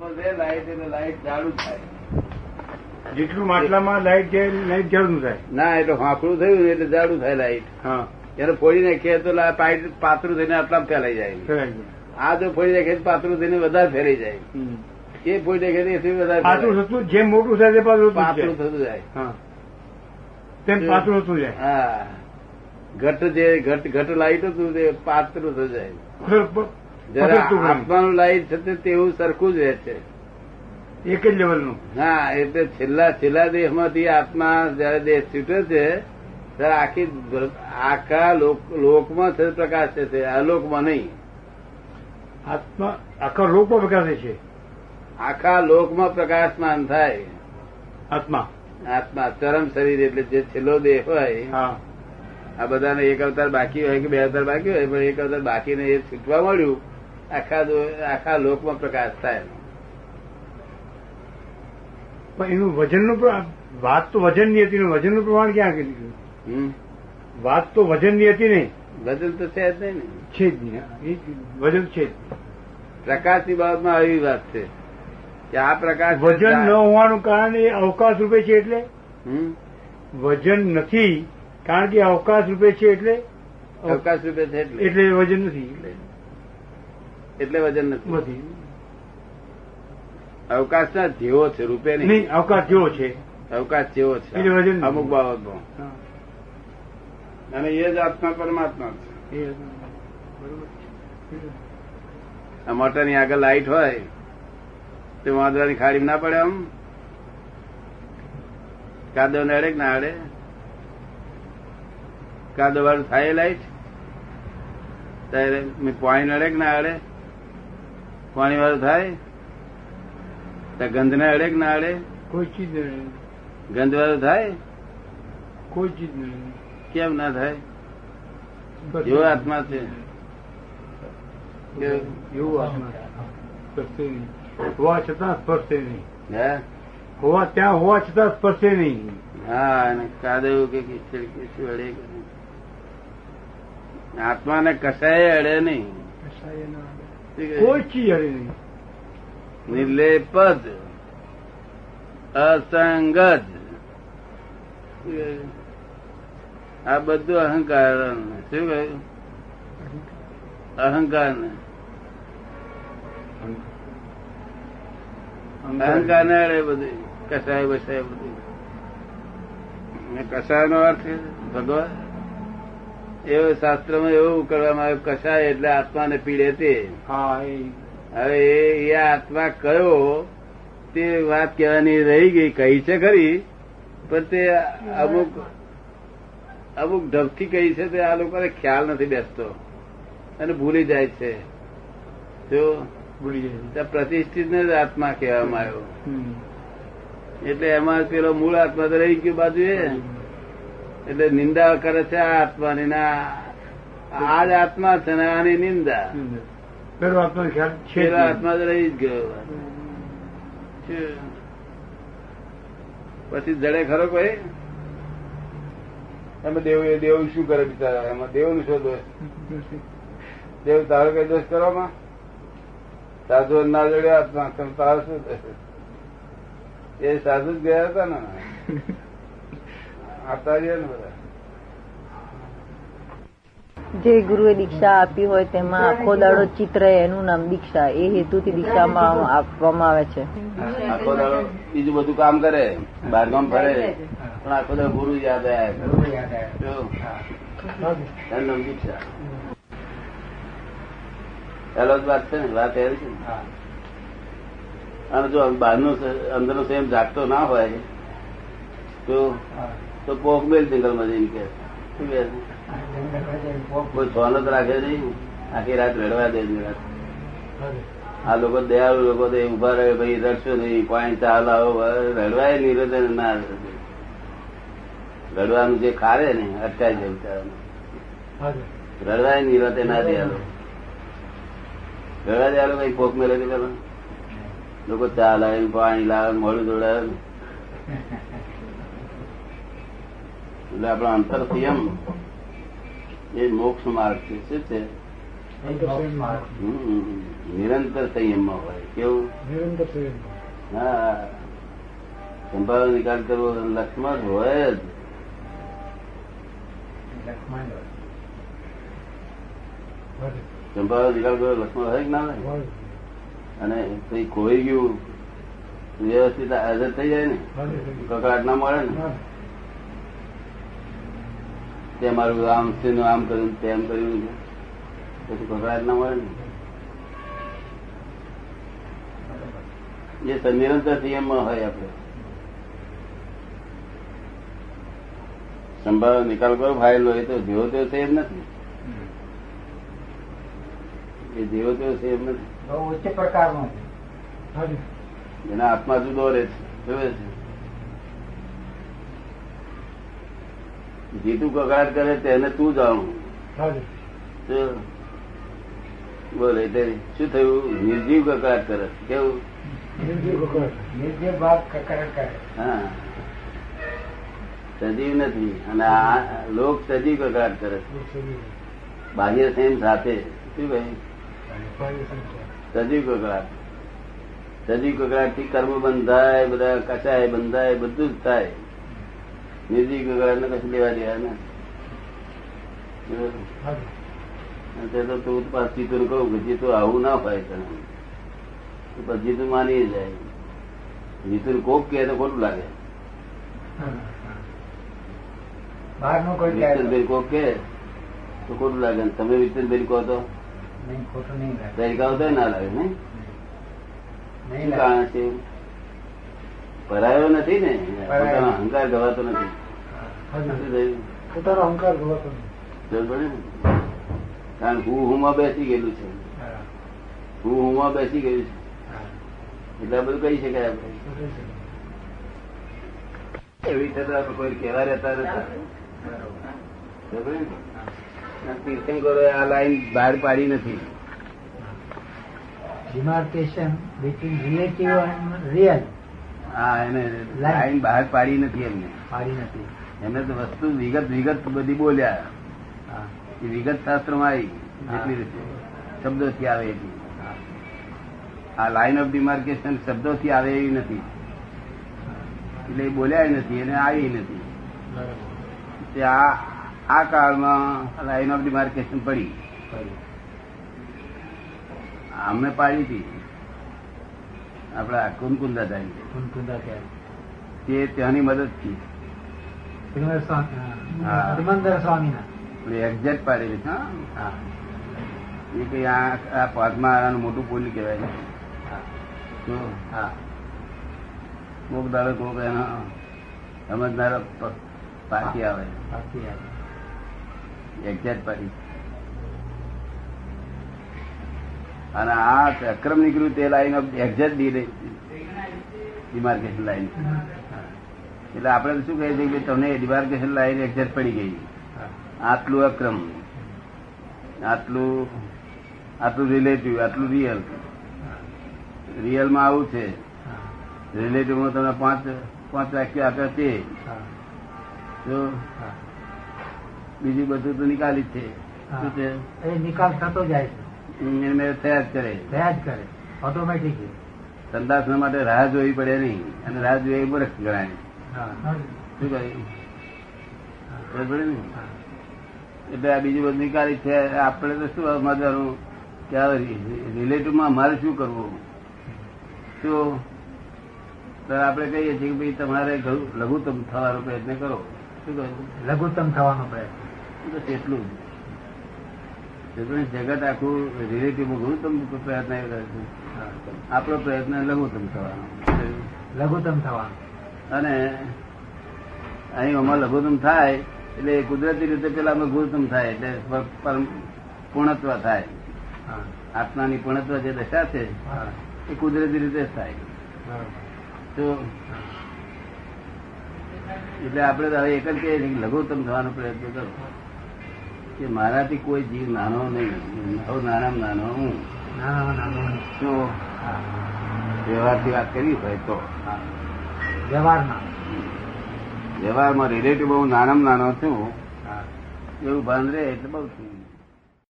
Light એટલે light ચાલુ થાય. જેટલું માટલામાં લાઈટ જાય લાઈટ જાડું થાય. ના એટલે હાંકડું થયું ને એટલે જાડું થાય લાઈટ. હા. એને ફોડી નાખીએ તો પાઇટ પાતળું થઈને આટલા ફેલાઈ જાય. ફેરાઈ આ જો ફોડી નાખીએ પાતળું થઈને વધારે ફેલાઈ જાય. એ ફોડી નાખે એથી વધારે પાતળું થતું જેમ મોટું થાય તે પાતળું થતું પાતળું જાય. થતું જાય. હા. તેમ પાતળું થતું જાય. હા. ઘટ જે ઘટ ઘટ લાઈટ હતું તે પાતળું થઈ જાય. નહીં. આત્માનું લાઈટ છે તેવું સરખું જ રહે છે. એક જ લેવલનું હા એટલે છેલ્લા છેલ્લા દેહમાંથી આત્મા જયારે દેહ છૂટે છે ત્યારે આખી આખા લોક- લોકમાં છે પ્રકાશ છે. અલોકમાં નહીં. આત્મા આખા લોકમાં પ્રકાશે છે. આખા લોકમાં પ્રકાશમાન થાય. આત્મા. આત્મા ચરમ શરીર એટલે જે છેલ્લો દેહ હોય હા. આ બધાને એક અવતાર બાકી હોય કે બે અવતાર બાકી હોય પણ એક અવતાર બાકી ને એ છૂટવા મળ્યું આખા આખા લોકમાં પ્રકાશ થાય. પણ એનું વજનનું વાત તો વજનની હતી ને વજનનું પ્રમાણ ક્યાં હમ. વાત તો વજનની હતી નહીં વજન તો છે જ નહીં ને. છે જ નહીં. વજન છે જ પ્રકાશની બાબતમાં આવી વાત છે. કે આ પ્રકાશ વજન ન હોવાનું કારણ એ અવકાશ રૂપે છે એટલે? વજન નથી કારણ કે અવકાશ રૂપે છે એટલે? અવકાશ રૂપે છે એટલે. એટલે વજન નથી એટલે વજન નથી. અવકાશ અવકાશના જેવો છે રૂપે નહીં. અવકાશ જેવો છે. અવકાશ જેવો છે. અમુક બાબતમાં અને એ જ આત્મા પરમાત્મા છે. આ મોટરની આગળ લાઈટ હોય તો વાંદરાની ખાડી ના પડે આમ. કાદવ ને અડે કે ના અડે કાદવ વાળું થાય લાઈટ ત્યારે પાણી નડે ના અડે પાણી વાળું થાય ગંધ ને અડે કે ના અડે? કોઈ ચીજ ગંધ વાળું થાય? કોઈ ચીજ નહીં કેમ ના થાય. એવો આત્મા છે. એવું આત્મા સ્પર્શે નહીં. હોવા છતાં સ્પર્શે નહીં. હે? હોવા ત્યાં હોવા છતાં સ્પર્શે નહીં. હા અને કાદવ કે કિચડ શું અડે નહીં. આત્માને કશાય અડે નહીં. કોઈ ચીજ હરે નહીં. નિર્લેપદ અસંગત. આ બધું અહંકાર શું કહ્યું? અહંકાર ને અહંકાર ને અડે બધું. કસાય બસાય બધું. કસાય નો અર્થ ભગવાન? એવો શાસ્ત્રમાં એવું કરવામાં આવ્યું કસાય એટલે આત્માને પીડે તે? હવે એ આત્મા કયો તે વાત કહેવાની રહી ગઈ કહી છે ખરી પણ તે અમુક અમુક ઢબથી કહી છે તે આ લોકોને ખ્યાલ નથી બેસતો. અને ભૂલી જાય છે. જો ભૂલી જાય પ્રતિષ્ઠિત ને આત્મા કહેવામાં આવ્યો. એટલે એમાં પેલો મૂળ આત્મા તો રહી ગયો બાજુ એ એટલે નિંદા કરે છે આ આત્માની. ના આ જ આત્મા છે ને આની નિંદા. પેલો આત્મા ખ્યાલ છે રહી જ ગયો. પછી જડે ખરો કોઈ? એમાં દેવ એ દેવ શું કરે બિચારા? એમાં દેવનું શું દોષ? દેવ તારો કઈ દોષ કરવામાં સાધુ ના જોડે આત્મા તારો શું થશે એ સાધુ જ ગયા હતા ને. ને જે ગુરુએ દીક્ષા આપી હોય તેમાં આખો દાડો ચિત્ર એનું નામ દીક્ષા એ હેતુથી દીક્ષામાં આપવામાં આવે છે. આખો દાડો બીજું બધું કામ કરે બહારગામ ફરે પણ આખો દાડો ગુરુ યાદ આવ્યા નામ દીક્ષા. પહેલો જ વાત છે ને વાત એવી છે અને જો બહારનો અંદરનો સંયમ જાગતો ના હોય તો તો પોક મેલ જંગલમાં જઈને કે કોઈ કહે છે? રાખે નહીં, આખી રાત રડવા દે આ લોકો દયાળુ લોકો તો ઊભા રહે, ભાઈ રડશો નહીં, પાણી ચા લાવો રડવાય રડે ના રડવાનું જે ખારે ને, અટકાય જાય બિચારાનું. રડવાય નહીં રડે ના દયાળુ. રડવા દયાળુ કઈ પોક મેળે છે લોકો ચા લાવે, પાણી લાવે મોડું દોડાવે ને. એટલે આપણા અંતર સંયમ એ મોક્ષ માર્ગ છે. શું છે? અંતરસંયમ. નિરંતર સંયમમાં હોય. કેવું? નિરંતર સંયમ. હા. સંભાવ નિકાલ કરવો લક્ષ્મણ હોય જ. સંભાવ નિકાલ કરવો લક્ષ્મણ હોય કે ના હોય? અને કઈ ખોઈ ગયું વ્યવસ્થિત હાજર થઈ જાય ને. કકડાટ ના મળે ને. તે મારું આમ છે આમ કર્યું તેમ કર્યું પછી ગભરાટ ના મળે ને. જે નિરંતર નિયમમાં હોય આપણે. સંભાવ નિકાલ કરો ફાઇલ હોય તો જેવો તેવો એમ નથી. એ જેવો તેવો એમ નથી. ઉચ્ચ પ્રકારનો છે. એના આત્મા જુદો રહે છે જોવે છે. જીતું કકડાટ કરે તેને તું જાણું. બોલે એટલે શું થયું? નિર્જીવ કકાર કરે. કેવું? નિર્જીવ કરે. હા. સજીવ નથી. અને આ લોક સજીવ કકાર કરે. બાહ્ય સેમ સાથે. શું ભાઈ સજીવ કકાર સજીવ કકારથી કર્મ બંધાય બધા કચાય બંધાય બધું જ થાય. નિર્જીવ કકડાટ ને કશું લેવા દેવા ને તો કહું કે જીતું આવું ના હોય તને તો પછી તું માની જાય જીતું કોક કે તો ખોટું લાગે કહે કોક કે તો ખોટું લાગે ને તમે વિઠ્ઠલભાઈ કહો તો ખોટું નહીં લાગે તરીકા ના લાગે નહીં કારણ છે ભરાયો નથી ને. પોતાનો અહંકાર ગવાતો નથી? પોતાનો અહંકાર ગવાતો નથી. કારણ હું હું માં બેસી ગયેલું છે હું હું માં બેસી ગયું છે. એટલે બધું કહી શકાય આપણે. એવી છતાં કોઈ કેવા રહેતા નથી તીર્થંકરો આ લાઈન બહાર પાડી નથી demarcation between relative and real હા એને લાઈન. બહાર પાડી નથી એમને. પાડી નથી. એમને તો વસ્તુ વિગત વિગત બધી બોલ્યા. એ વિગત શાસ્ત્રમાં આવી જેટલી રીતે. શબ્દોથી આવે એટલી આ લાઈન ઓફ ડિમાર્કેશન શબ્દોથી આવે એવી નથી. એટલે એ બોલ્યા નથી એને આવી નથી. આ આ કાળમાં લાઈન ઓફ ડિમાર્કેશન પડી. અમને પાડી હતી. આપડા કુનકુંદા થાય કુનકુંદા. તે ત્યાંની મદદથી હરિમંદર સ્વામી એક્ઝેક્ટ પાડેલી હા. હા. એ કઈ આ પાંચમા આરાનું મોટું પુલ કહેવાય હા. કોક દાડો કોક એનો સમજનારા પાકી આવે. એક્ઝેક્ટ પાડી અને આ અક્રમ નીકળ્યું તે લાઈન એક્ઝેક્ટ ડિમાર્કેશન લાઈન એટલે આપણે શું કહીએ છીએ કે તમને ડિમાર્કેશન લાઈન એક્ઝેક્ટ પડી ગઈ. આટલું અક્રમ. આટલું આટલું રિલેટિવ આટલું રિયલ. રિયલમાં આવું છે. રિલેટિવમાં તમે પાંચ પાંચ વાક્ય આપ્યા તે. હા. જો બીજું બધું તો નિકાલી જ છે. શું છે? નિકાલ થતો જાય છે. મેળ થયા જ કરે. થયા જ કરે. ઓટોમેટિક સંદાસ માટે રાહ જોવી પડે નહીં. અને રાહ જોઈ મૂર્ખ ગણાય. શું કહ્યું. એટલે આ બીજું બધું નિકાલી છે. આપણે તો શું સમજવાનું? કે રિલેટિવમાં મારે શું કરવું? શું તો આપણે કહીએ છીએ કે ભાઈ તમારે લઘુત્તમ થવાનો પ્રયત્ન કરો. શું કહ્યું? લઘુત્તમ થવાનો પ્રયત્ન. એટલું જ. જગત આખું રિલેટિવ લઘુત્તમ પ્રયત્ન. આપણો પ્રયત્ન લઘુત્તમ થવાનો લઘુત્તમ થવાનો અને અહીં અમારે લઘુત્તમ થાય એટલે કુદરતી રીતે પેલામાં ગુરુત્તમ થાય એટલે પૂર્ણત્વ થાય. આત્માની પૂર્ણત્વ જે દશા છે. એ કુદરતી રીતે જ થાય તો એટલે આપણે હવે એક જ કહીએ છીએ લઘુત્તમ થવાનો પ્રયત્ન કરો કે મારાથી કોઈ જીવ નાનો નહીં. હવે નાનામાં નાનો હું. નાનો નાનો જો હા. વ્યવહારથી વાત કરી હોય તો. વ્યવહારમાં. વ્યવહારમાં રિલેટિવ બહુ નાનામાં નાનો છું. હા. એવું ભાન રહે એટલે બહુ થયું